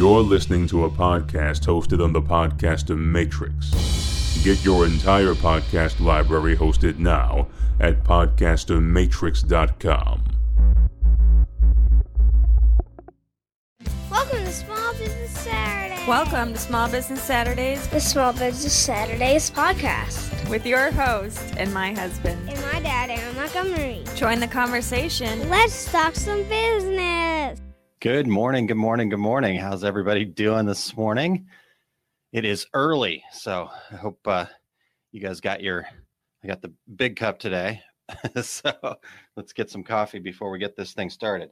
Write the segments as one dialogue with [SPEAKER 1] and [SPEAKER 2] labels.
[SPEAKER 1] You're listening to a podcast hosted on the Podcaster Matrix. Get your entire podcast library hosted now at podcastermatrix.com.
[SPEAKER 2] Welcome to Small Business Saturday.
[SPEAKER 3] Welcome to Small Business Saturdays
[SPEAKER 2] the Small Business Saturdays podcast.
[SPEAKER 3] with your host and my husband.
[SPEAKER 2] And my dad, Aaron Montgomery.
[SPEAKER 3] Join the conversation.
[SPEAKER 2] Let's talk some business.
[SPEAKER 4] Good morning, good morning, good morning. How's everybody doing this morning? It is early, so I hope uh, you guys got your. I got the big cup today, so let's get some coffee before we get this thing started.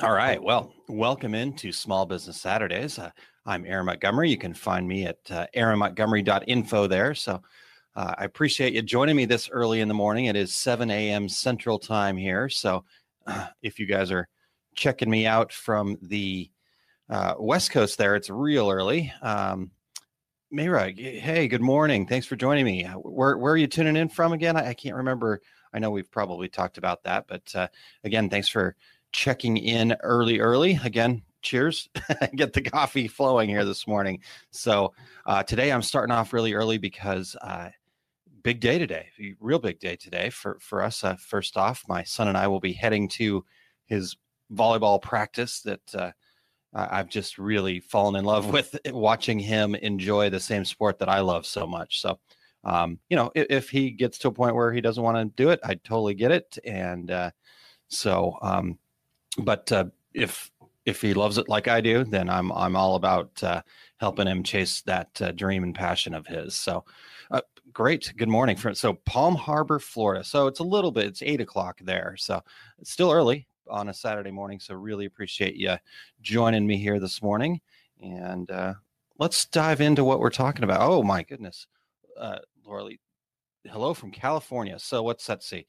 [SPEAKER 4] All right, well, welcome into Small Business Saturdays. Uh, I'm Aaron Montgomery. You can find me at uh, aaronmontgomery.info there. So uh, I appreciate you joining me this early in the morning. It is 7 a.m. Central Time here. So if you guys are checking me out from the uh, West Coast there. It's real early. Um, Mayra, hey, good morning. Thanks for joining me. Uh, Where, where are you tuning in from again? I, I can't remember. I know we've probably talked about that, but uh, again, thanks for checking in early, early. Again, cheers. Get the coffee flowing here this morning. So uh, today I'm starting off really early because uh, big day today, real big day today for, for us. Uh, first off, my son and I will be heading to his volleyball practice that uh, I've just really fallen in love with watching him enjoy the same sport that I love so much. So, um, you know, if, if he gets to a point where he doesn't want to do it, I totally get it. And uh, so, um, but uh, if if he loves it like I do, then I'm I'm all about uh, helping him chase that uh, dream and passion of his. So, uh, great. Good morning, friends. So, Palm Harbor, Florida. So it's a little bit. It's eight o'clock there. So it's still early on a Saturday morning. So really appreciate you joining me here this morning. And uh, let's dive into what we're talking about. Oh my goodness, uh, Laura Lee, hello from California. So what's let's see.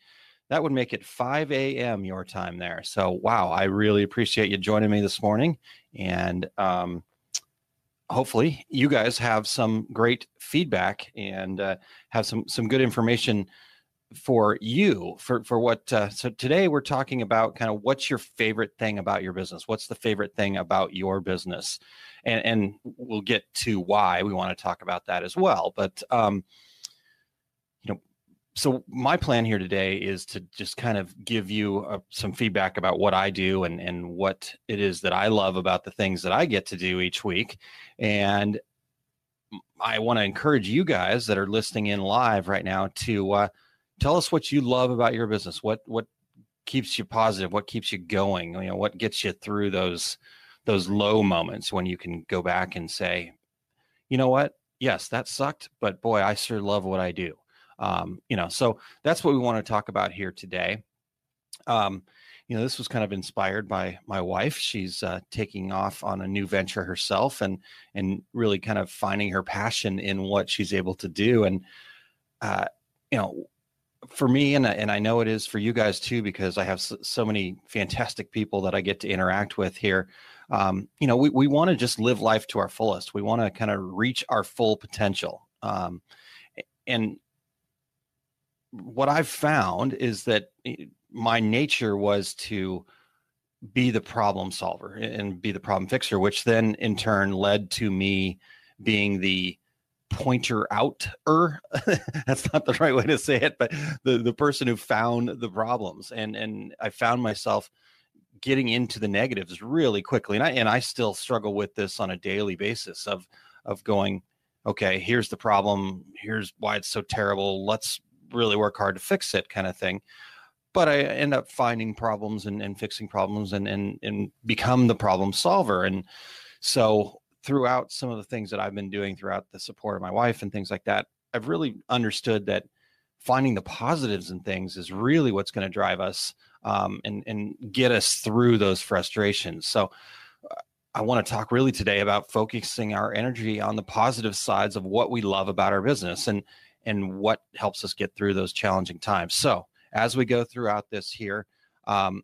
[SPEAKER 4] That would make it 5 a.m. your time there. So wow, I really appreciate you joining me this morning. And um, hopefully you guys have some great feedback and uh, have some some good information for you for for what uh, so today we're talking about kind of what's your favorite thing about your business? What's the favorite thing about your business? And and we'll get to why we want to talk about that as well but um you know so my plan here today is to just kind of give you uh, some feedback about what I do and and what it is that I love about the things that I get to do each week and I want to encourage you guys that are listening in live right now to uh, tell us what you love about your business. What what keeps you positive? What keeps you going? You know what gets you through those those low moments when you can go back and say you know what? Yes that sucked but boy i sure love what i do. Um, you know so that's what we want to talk about here today. Um, you know this was kind of inspired by my wife. She's uh, taking off on a new venture herself and and really kind of finding her passion in what she's able to do. And uh, you know for me and and I know it is for you guys too because I have so, so many fantastic people that I get to interact with here. Um, you know, we we want to just live life to our fullest. We want to kind of reach our full potential. Um, and what I've found is that eh, my nature was to be the problem solver and be the problem fixer, which then in turn led to me being the pointer outer. That's not the right way to say it but the the person who found the problems and and i found myself getting into the negatives really quickly and i and i still struggle with this on a daily basis of of going okay here's the problem here's why it's so terrible let's really work hard to fix it kind of thing. But i end up finding problems and, and fixing problems and and and become the problem solver and so throughout some of the things that I've been doing throughout the support of my wife and things like that, I've really understood that finding the positives in things is really what's going to drive us um, and and get us through those frustrations. So. uh, I want to talk really today about focusing our energy on the positive sides of what we love about our business and and what helps us get through those challenging times. So as we go throughout this here, um,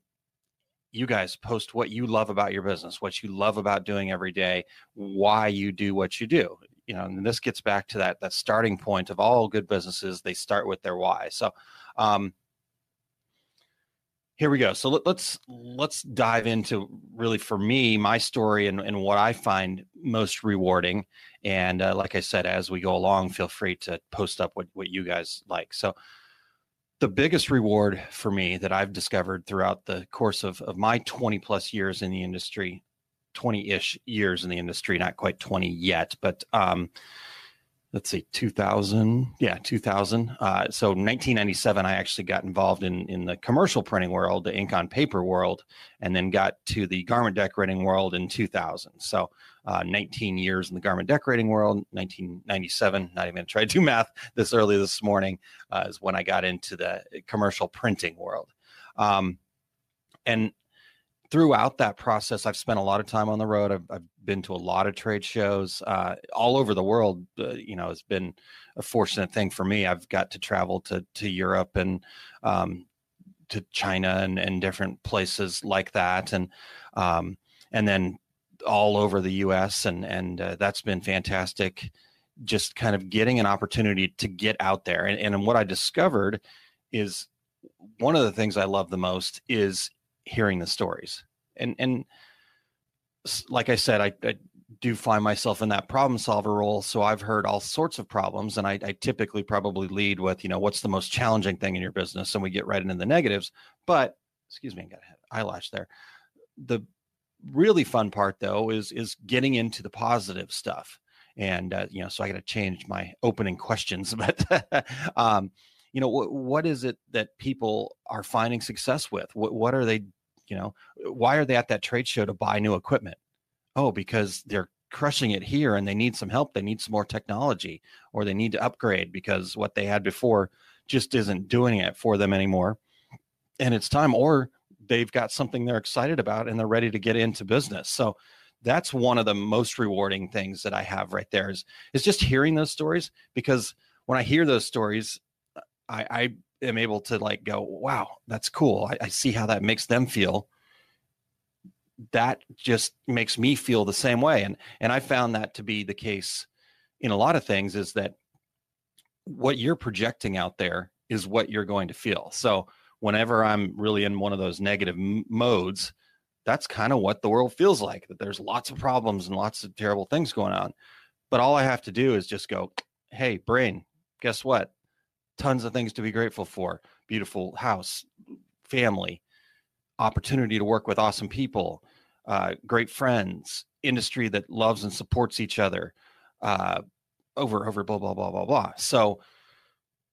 [SPEAKER 4] you guys post what you love about your business, what you love about doing every day, why you do what you do. You know, and this gets back to that that starting point of all good businesses. They start with their why. So, um, here we go. So let, let's let's dive into really for me my story and, and what I find most rewarding. And uh, like I said, as we go along, feel free to post up what what you guys like. So the biggest reward for me that I've discovered throughout the course of, of my 20 plus years in the industry, 20 ish years in the industry, not quite 20 yet, but um, let's see 2000 yeah 2000 uh, so 1997 i actually got involved in in the commercial printing world the ink on paper world and then got to the garment decorating world in 2000 so uh, 19 years in the garment decorating world 1997 not even try to do math this early this morning uh, is when i got into the commercial printing world. Um, and throughout that process, I've spent a lot of time on the road. I've, I've been to a lot of trade shows uh, all over the world. Uh, you know, it's been a fortunate thing for me. I've got to travel to to Europe and um, to China and, and different places like that, and um, and then all over the U.S. and and uh, that's been fantastic. Just kind of getting an opportunity to get out there, and, and what I discovered is one of the things I love the most is hearing the stories. And and like I said, I, I do find myself in that problem solver role. So I've heard all sorts of problems, and I, I, typically probably lead with, you know, what's the most challenging thing in your business, and we get right into the negatives. But excuse me, I got an eyelash there. The really fun part though is is getting into the positive stuff, and uh, you know, so I got to change my opening questions, but um, you know, what what is it that people are finding success with? What what are they you know why are they at that trade show to buy new equipment? Oh because they're crushing it here and they need some help they need some more technology or they need to upgrade because what they had before just isn't doing it for them anymore. And it's time or they've got something they're excited about and they're ready to get into business. So that's one of the most rewarding things that i have right there is is just hearing those stories because when i hear those stories i i am able to like go, wow, that's cool. I, I see how that makes them feel. That just makes me feel the same way. And and I found that to be the case in a lot of things is that what you're projecting out there is what you're going to feel. So whenever I'm really in one of those negative m- modes, that's kind of what the world feels like that there's lots of problems and lots of terrible things going on. But all I have to do is just go, hey, brain, guess what? Tons of things to be grateful for. Beautiful house family opportunity to work with awesome people uh, great friends industry that loves and supports each other uh, over over blah blah blah blah blah. So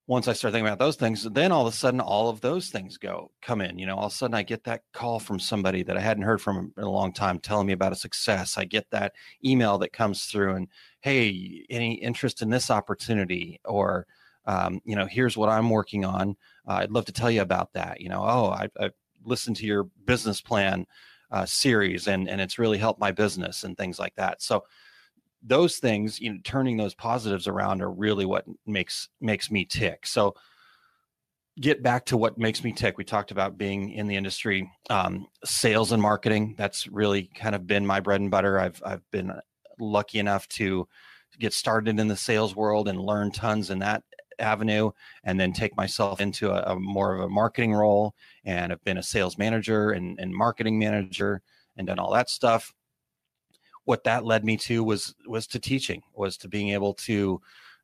[SPEAKER 4] once i start thinking about those things then all of a sudden all of those things go come in you know all of a sudden i get that call from somebody that i hadn't heard from in a long time telling me about a success. I get that email that comes through and hey any interest in this opportunity? or um, you know, here's what I'm working on. Uh, I'd love to tell you about that. You know, oh, I, I listened to your business plan uh, series and and it's really helped my business and things like that. So those things, you know, turning those positives around are really what makes makes me tick. So get back to what makes me tick. We talked about being in the industry, um, sales and marketing. That's really kind of been my bread and butter. I've I've been lucky enough to get started in the sales world and learn tons in that avenue and then take myself into a, a, more of a marketing role and have been a sales manager and, and marketing manager and done all that stuff. What that led me to was was to teaching was to being able to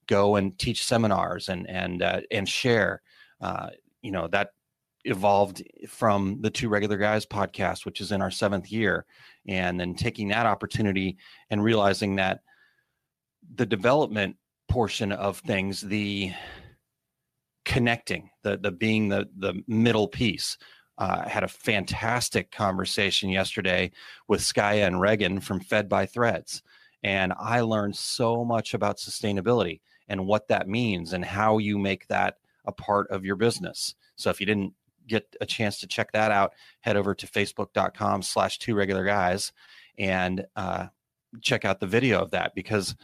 [SPEAKER 4] go and teach seminars and and uh, and share. Uh, you know that evolved from the two regular guys podcast which is in our seventh year and then taking that opportunity and realizing that the development portion of things, the connecting, the the being the the middle piece. Uh, I had a fantastic conversation yesterday with Skaya and Regan from Fed by Threads, and I learned so much about sustainability and what that means and how you make that a part of your business. So if you didn't get a chance to check that out, head over to facebook.com slash two regular guys and uh, check out the video of that because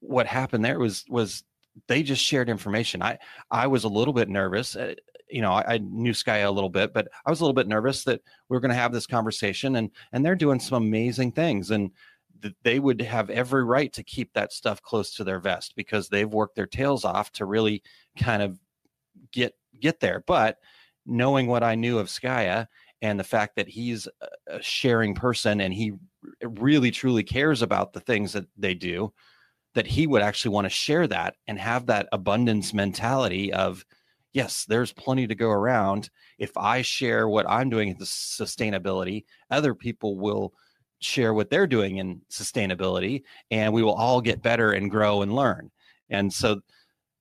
[SPEAKER 4] what happened there was was they just shared information. I I was a little bit nervous. Uh, you know, I, I, knew Sky a little bit, but I was a little bit nervous that we are going to have this conversation, and and they're doing some amazing things, and th- they would have every right to keep that stuff close to their vest because they've worked their tails off to really kind of get get there. But knowing what I knew of Skya and the fact that he's a sharing person and he really truly cares about the things that they do, that he would actually want to share that and have that abundance mentality of, yes, there's plenty to go around. If I share what I'm doing in sustainability, other people will share what they're doing in sustainability, and we will all get better and grow and learn. And so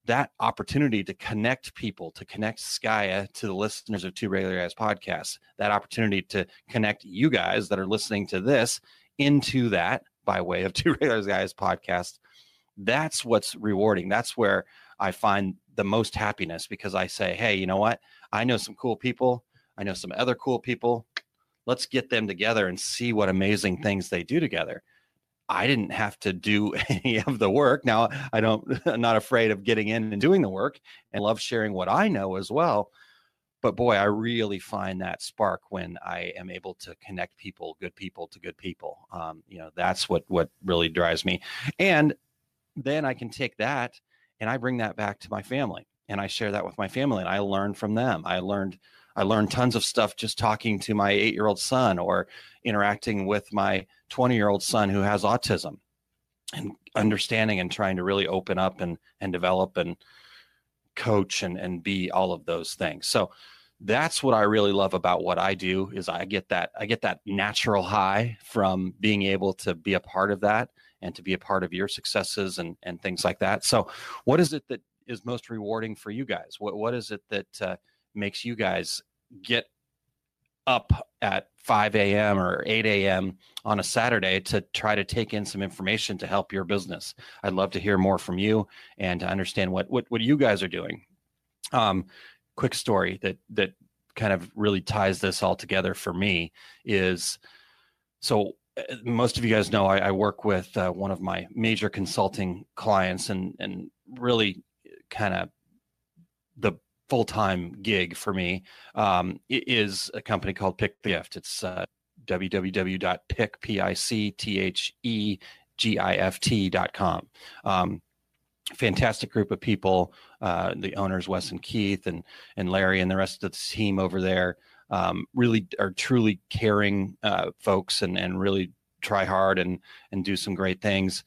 [SPEAKER 4] that opportunity to connect people, to connect Skya to the listeners of Two Regular Guys podcasts, that opportunity to connect you guys that are listening to this into that by way of Two Regular Guys podcast, that's what's rewarding. That's where I find the most happiness because I say, hey, you know what? I know some cool people. I know some other cool people. Let's get them together and see what amazing things they do together. I didn't have to do any of the work. Now I don't I'm not afraid of getting in and doing the work and love sharing what I know as well. But boy, I really find that spark when I am able to connect people, good people to good people. Um, you know, that's what what really drives me. And then I can take that and I bring that back to my family and I share that with my family and I learn from them. I learned I learned tons of stuff just talking to my eight year old son or interacting with my 20 year old son who has autism and understanding and trying to really open up and, and develop and coach and, and be all of those things. So that's what I really love about what I do is I get that I get that natural high from being able to be a part of that and to be a part of your successes and, and things like that. So what is it that is most rewarding for you guys? What, what is it that, uh, makes you guys get up at 5 a.m. or 8 a.m. on a Saturday to try to take in some information to help your business. I'd love to hear more from you and to understand what what, what you guys are doing. Um, quick story that that kind of really ties this all together for me is so most of you guys know I, I work with uh, one of my major consulting clients and and really kind of the full time gig for me um, is a company called Pick the Gift. It's uh, www.pick.com. Um, fantastic group of people. Uh, the owners, Wes and Keith, and and Larry, and the rest of the team over there, um, really are truly caring uh, folks, and and really try hard and and do some great things.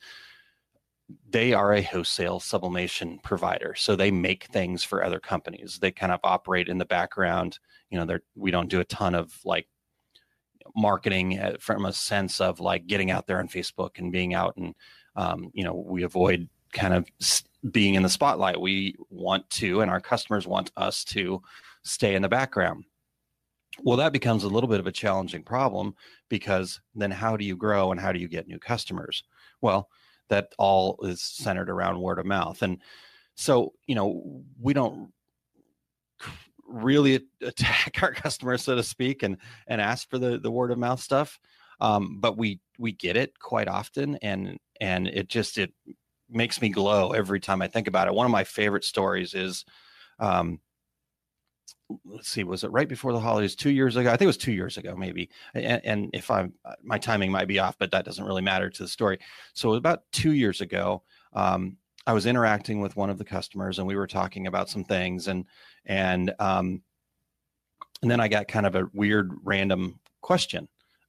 [SPEAKER 4] They are a wholesale sublimation provider so they make things for other companies. They kind of operate in the background. You know we don't do a ton of like marketing uh, from a sense of like getting out there on facebook and being out and um, you know we avoid kind of being in the spotlight. We want to and our customers want us to stay in the background well that becomes a little bit of a challenging problem because then how do you grow and how do you get new customers well that all is centered around word of mouth. And so, you know, we don't really attack our customers, so to speak, and and ask for the the word of mouth stuff. Um, but we we get it quite often, and and it just it makes me glow every time I think about it. One of my favorite stories is um, let's see, was it right before the holidays two years ago? I think it was two years ago, maybe. And, and if I'm, uh, my timing might be off, but that doesn't really matter to the story. So about two years ago, um, I was interacting with one of the customers and we were talking about some things and, and, um, and then I got kind of a weird random question,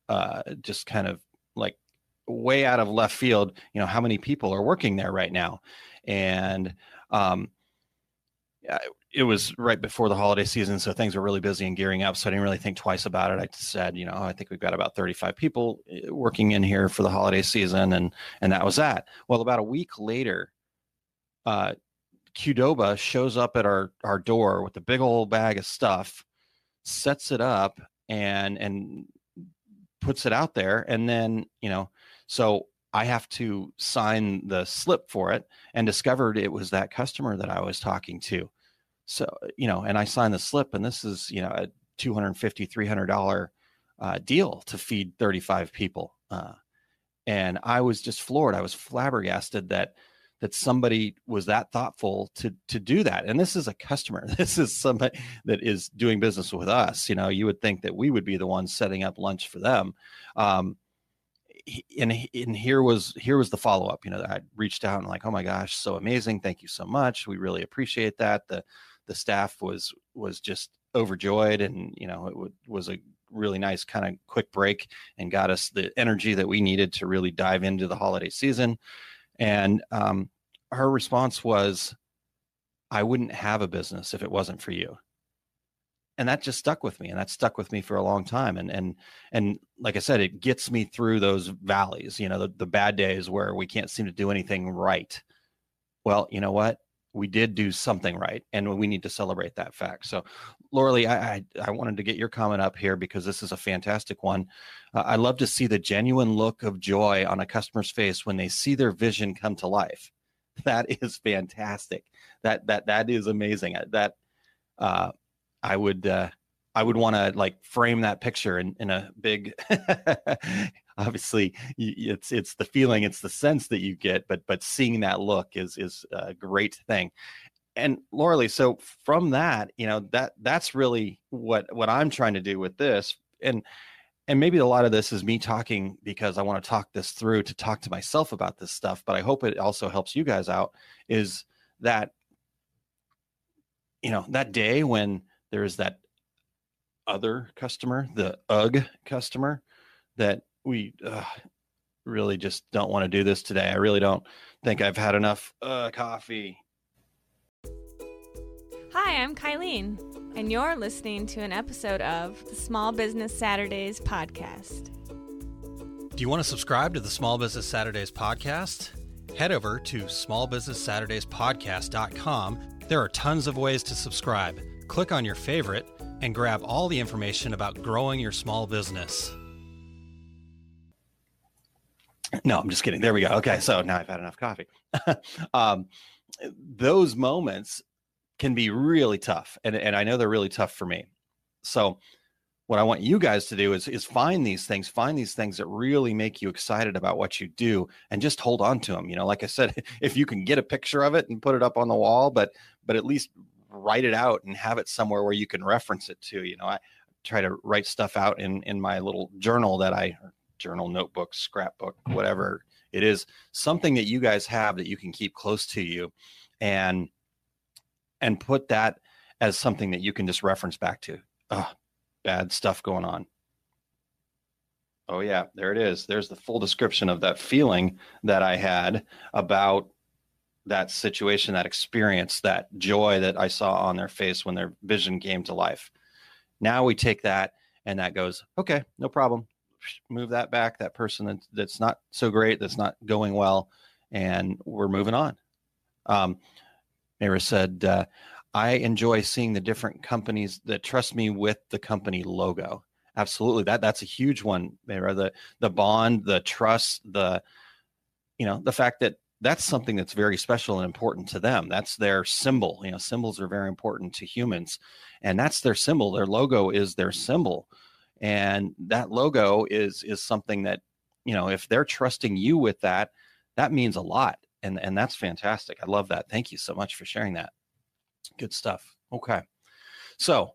[SPEAKER 4] uh, just kind of like way out of left field, you know, how many people are working there right now? And, um, it was right before the holiday season, so things were really busy and gearing up. So I didn't really think twice about it. I just said, you know, I think we've got about 35 people eh, working in here for the holiday season, and and that was that. Well, about a week later, uh, Qdoba shows up at our our door with a big old bag of stuff, sets it up, and and puts it out there, and then you know, so I have to sign the slip for it, and discovered it was that customer that I was talking to so, you know, and I signed the slip, and this is, you know, a $250, $300 uh, deal to feed 35 people. Uh, and I was just floored. I was flabbergasted that that somebody was that thoughtful to to do that. And this is a customer. This is somebody that is doing business with us. You know, you would think that we would be the ones setting up lunch for them. Um, and and here was here was the follow up. You know, I reached out and like, oh my gosh, so amazing! Thank you so much. We really appreciate that. The the staff was was just overjoyed, and you know, it w- was a really nice kind of quick break and got us the energy that we needed to really dive into the holiday season. And um, her response was, "I wouldn't have a business if it wasn't for you." and that just stuck with me and that stuck with me for a long time and and and like i said it gets me through those valleys you know the, the bad days where we can't seem to do anything right well you know what we did do something right and we need to celebrate that fact. So Lauralee, I, I, I wanted to get your comment up here because this is a fantastic one. Uh, i love to see the genuine look of joy on a customer's face when they see their vision come to life. That is fantastic. That that that is amazing. That uh, I would uh, I would want to like frame that picture in, in a big obviously it's it's the feeling it's the sense that you get but but seeing that look is is a great thing. And Lauralee so from that you know that that's really what what I'm trying to do with this and and maybe a lot of this is me talking because I want to talk this through to talk to myself about this stuff but I hope it also helps you guys out is that you know that day when there is that other customer, the UG customer, that we uh, really just don't want to do this today. I really don't think I've had enough uh, coffee.
[SPEAKER 3] Hi, I'm Kylene, and you're listening to an episode of the Small Business Saturdays podcast.
[SPEAKER 5] Do you want to subscribe to the Small Business Saturdays podcast? Head over to smallbusinesssaturdayspodcast.com. There are tons of ways to subscribe click on your favorite, and grab all the information about growing your small business.
[SPEAKER 4] No, I'm just kidding. There we go. Okay, so now I've had enough coffee. um, those moments can be really tough, and, and I know they're really tough for me. So, what I want you guys to do is is find these things, find these things that really make you excited about what you do, and just hold on to them. You know, like I said, if you can get a picture of it and put it up on the wall, but but at least write it out and have it somewhere where you can reference it to. You know, I try to write stuff out in in my little journal that I journal, notebook, scrapbook, whatever it is, something that you guys have that you can keep close to you, and and put that as something that you can just reference back to. Oh, bad stuff going on. Oh yeah, there it is. There's the full description of that feeling that I had about that situation, that experience, that joy that I saw on their face when their vision came to life. Now we take that and that goes, okay, no problem. Move that back, that person that, that's not so great, that's not going well, and we're moving on. Um, Mara said, uh, I enjoy seeing the different companies that trust me with the company logo. Absolutely. That that's a huge one, Mara. The the bond, the trust, the you know, the fact that that's something that's very special and important to them. That's their symbol. You know, symbols are very important to humans, and that's their symbol. Their logo is their symbol, and that logo is is something that you know if they're trusting you with that, that means a lot, and and that's fantastic. I love that. Thank you so much for sharing that. Good stuff. Okay, so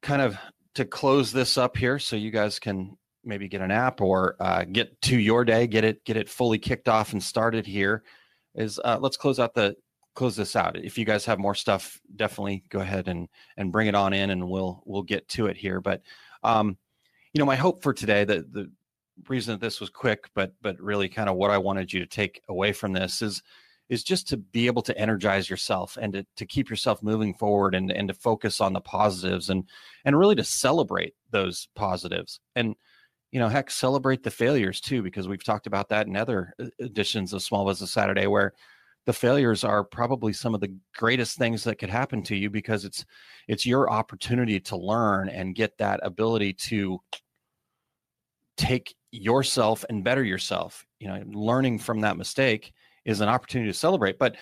[SPEAKER 4] kind of to close this up here, so you guys can maybe get an app or uh, get to your day, get it get it fully kicked off and started here. Is uh, let's close out the close this out. If you guys have more stuff, definitely go ahead and and bring it on in, and we'll we'll get to it here. But um, you know, my hope for today, the the reason that this was quick, but but really kind of what I wanted you to take away from this is is just to be able to energize yourself and to, to keep yourself moving forward and, and to focus on the positives and and really to celebrate those positives and you know, heck, celebrate the failures too, because we've talked about that in other uh, editions of Small Business Saturday, where the failures are probably some of the greatest things that could happen to you because it's it's your opportunity to learn and get that ability to take yourself and better yourself. You know, learning from that mistake is an opportunity to celebrate, but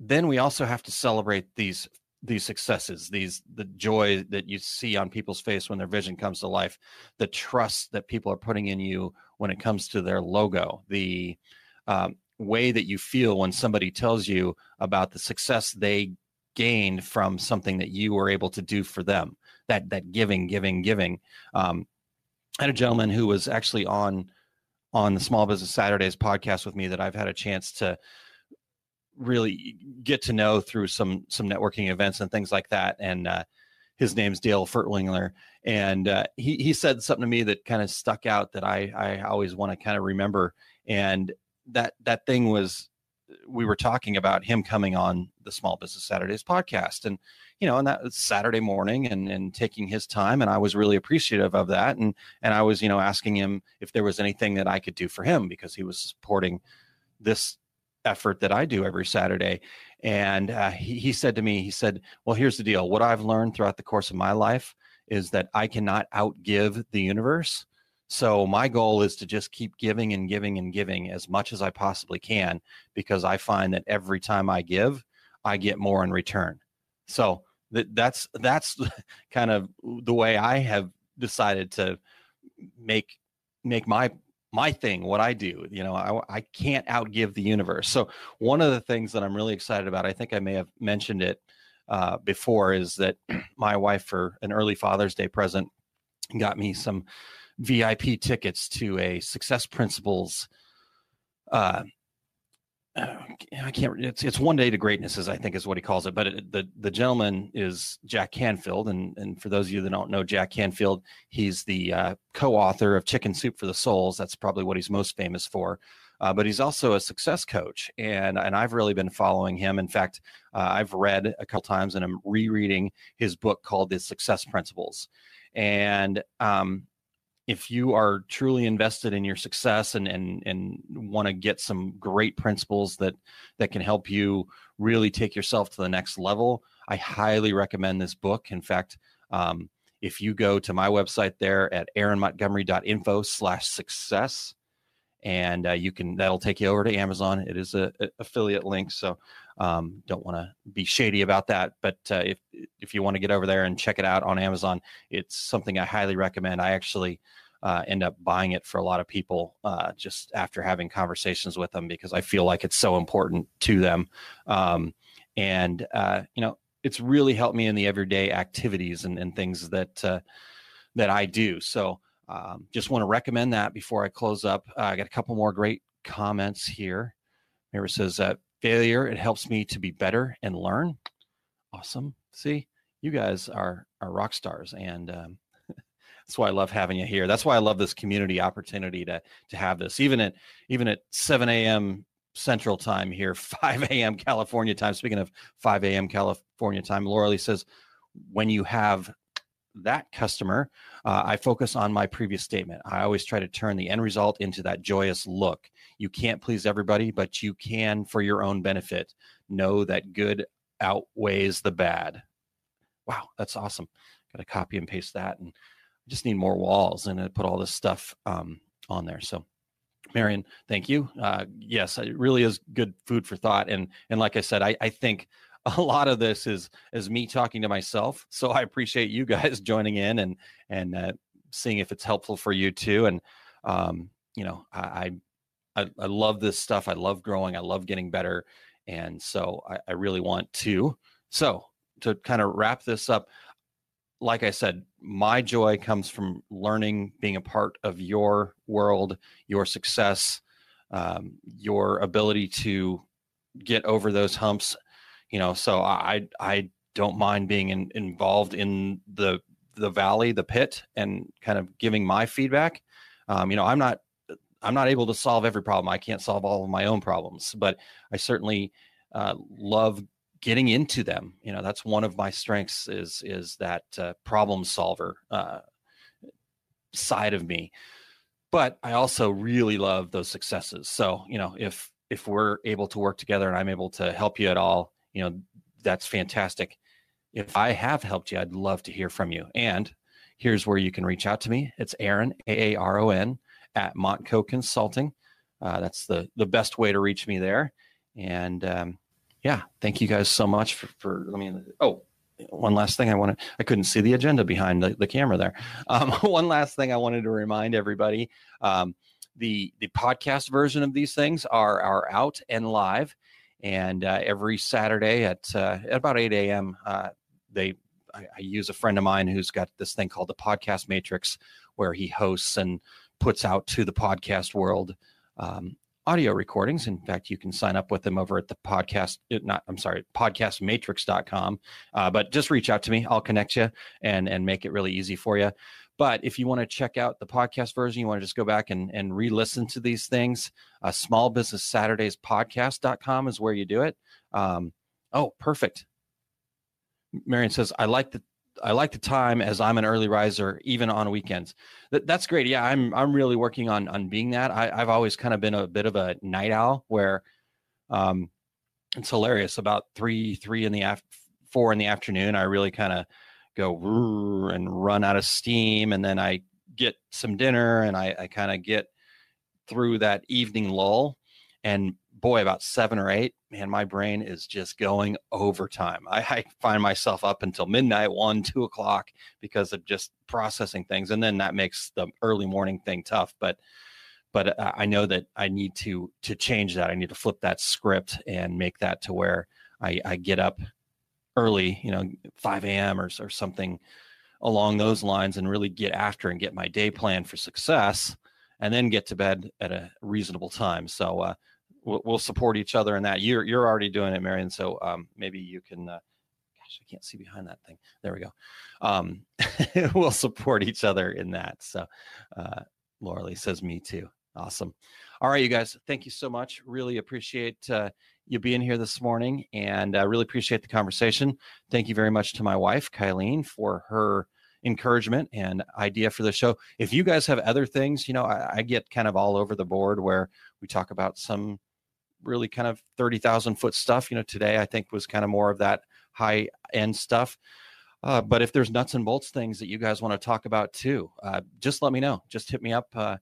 [SPEAKER 4] then we also have to celebrate these these successes these the joy that you see on people's face when their vision comes to life the trust that people are putting in you when it comes to their logo the um, way that you feel when somebody tells you about the success they gained from something that you were able to do for them that that giving giving giving. Um, I had a gentleman who was actually on on the small business saturdays podcast with me that i've had a chance to really get to know through some some networking events and things like that. And uh, his name's Dale Furtwengler, and uh, he he said something to me that kind of stuck out that I I always want to kind of remember, and that that thing was we were talking about him coming on the Small Business Saturdays podcast, and you know, and that was Saturday morning, and and taking his time, and I was really appreciative of that, and and I was you know asking him if there was anything that I could do for him because he was supporting this effort that I do every Saturday, and uh, he he said to me, he said, well, here's the deal. What I've learned throughout the course of my life is that I cannot outgive the universe. So my goal is to just keep giving and giving and giving as much as I possibly can because I find that every time I give, I get more in return. So that that's that's kind of the way I have decided to make make my my thing what i do you know I, I can't outgive the universe. So one of the things that i'm really excited about i think i may have mentioned it uh, before is that my wife for an early father's day present got me some vip tickets to a success principles uh, I can't. It's it's one day to greatness, as I think is what he calls it. But it, the the gentleman is Jack Canfield, and and for those of you that don't know Jack Canfield, he's the uh, co-author of Chicken Soup for the Souls. That's probably what he's most famous for. Uh, but he's also a success coach, and and I've really been following him. In fact, uh, I've read a couple times, and I'm rereading his book called The Success Principles. And um, if you are truly invested in your success and and and want to get some great principles that that can help you really take yourself to the next level i highly recommend this book. In fact um, if you go to my website there at aaronmontgomery.info slash success and uh, you can that'll take you over to amazon it is a, a affiliate link so um, don't want to be shady about that but uh, if if you want to get over there and check it out on amazon it's something i highly recommend i actually uh, end up buying it for a lot of people uh, just after having conversations with them because I feel like it's so important to them. Um, and, uh, you know, it's really helped me in the everyday activities and, and things that, uh, that I do. So um, just want to recommend that before I close up. Uh, I got a couple more great comments here. Mary says that failure, it helps me to be better and learn. Awesome. See, you guys are, are rock stars. And, um, that's why I love having you here. That's why I love this community opportunity to to have this. Even at even at 7 a.m. Central Time here, 5 a.m. California time. Speaking of 5 a.m. California time, Laura Lee says, when you have that customer, uh, I focus on my previous statement. I always try to turn the end result into that joyous look. You can't please everybody, but you can for your own benefit. Know that good outweighs the bad. Wow, that's awesome. Got to copy and paste that and I just need more walls and I put all this stuff um, on there. So Marion, thank you. Uh, yes, it really is good food for thought. And and like I said, I, I think a lot of this is is me talking to myself. So I appreciate you guys joining in and and uh, seeing if it's helpful for you too. And um, you know, I, I I love this stuff. I love growing. I love getting better. And so I, I really want to. So to kind of wrap this up, like I said, my joy comes from learning, being a part of your world, your success, um, your ability to get over those humps. You know, so I I don't mind being in, involved in the the valley, the pit, and kind of giving my feedback. Um, you know, I'm not I'm not able to solve every problem. I can't solve all of my own problems, but I certainly uh, love getting into them you know that's one of my strengths is is that uh, problem solver uh, side of me but i also really love those successes so you know if if we're able to work together and i'm able to help you at all you know that's fantastic. If i have helped you i'd love to hear from you. And here's where you can reach out to me. It's aaron a-a-r-o-n at montco consulting. Uh, that's the the best way to reach me there. And um, yeah, thank you guys so much for, for let me, oh, one last thing I wanted, I couldn't see the agenda behind the, the camera there. Um, one last thing I wanted to remind everybody, um, the, the podcast version of these things are, are out and live. And uh, every Saturday at, uh, at about 8 a.m., uh, they I, I, use a friend of mine who's got this thing called the Podcast Matrix, where he hosts and puts out to the podcast world um, audio recordings. In fact, you can sign up with them over at the podcast, uh, not, I'm sorry, podcastmatrix.com. Uh, but just reach out to me. I'll connect you and, and make it really easy for you. But if you want to check out the podcast version, you want to just go back and, and re listen to these things, uh, small is where you do it. Um, oh, perfect. Marion says, I like the I like the time as I'm an early riser, even on weekends. That, that's great. Yeah, I'm I'm really working on on being that. I, have always kind of been a bit of a night owl where um it's hilarious. About three, three in the af- four in the afternoon, I really kind of go and run out of steam, and then I get some dinner, and I, I kind of get through that evening lull. And boy, about seven or eight, man, my brain is just going overtime. I, I, find myself up until midnight, one, two o'clock because of just processing things. And then that makes the early morning thing tough. But but uh, I know that I need to to change that. I need to flip that script and make that to where I, I get up early, you know, 5 a.m. or, or something along those lines and really get after and get my day plan for success and then get to bed at a reasonable time. So uh, we'll, we'll, support each other in that. You're you're already doing it, Marion. So um, maybe you can. Uh, gosh, I can't see behind that thing. There we go. Um, we'll support each other in that. So uh, Laura Lee says me too. Awesome. All right, you guys. Thank you so much. Really appreciate uh, you being here this morning, and I uh, really appreciate the conversation. Thank you very much to my wife, Kylene, for her encouragement and idea for the show. If you guys have other things, you know, I, I, get kind of all over the board where we talk about some really kind of 30,000 foot stuff. You know, today I think was kind of more of that high end stuff. Uh, but if there's nuts and bolts things that you guys want to talk about too, uh, just let me know. Just hit me up uh,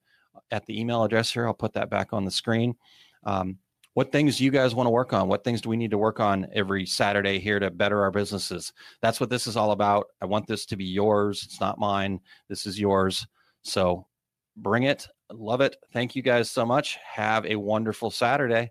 [SPEAKER 4] at the email address here. I'll put that back on the screen. Um, what things do you guys want to work on? What things do we need to work on every Saturday here to better our businesses? That's what this is all about. I want this to be yours. It's not mine. This is yours. So bring it. Love it. Thank you guys so much. Have a wonderful Saturday.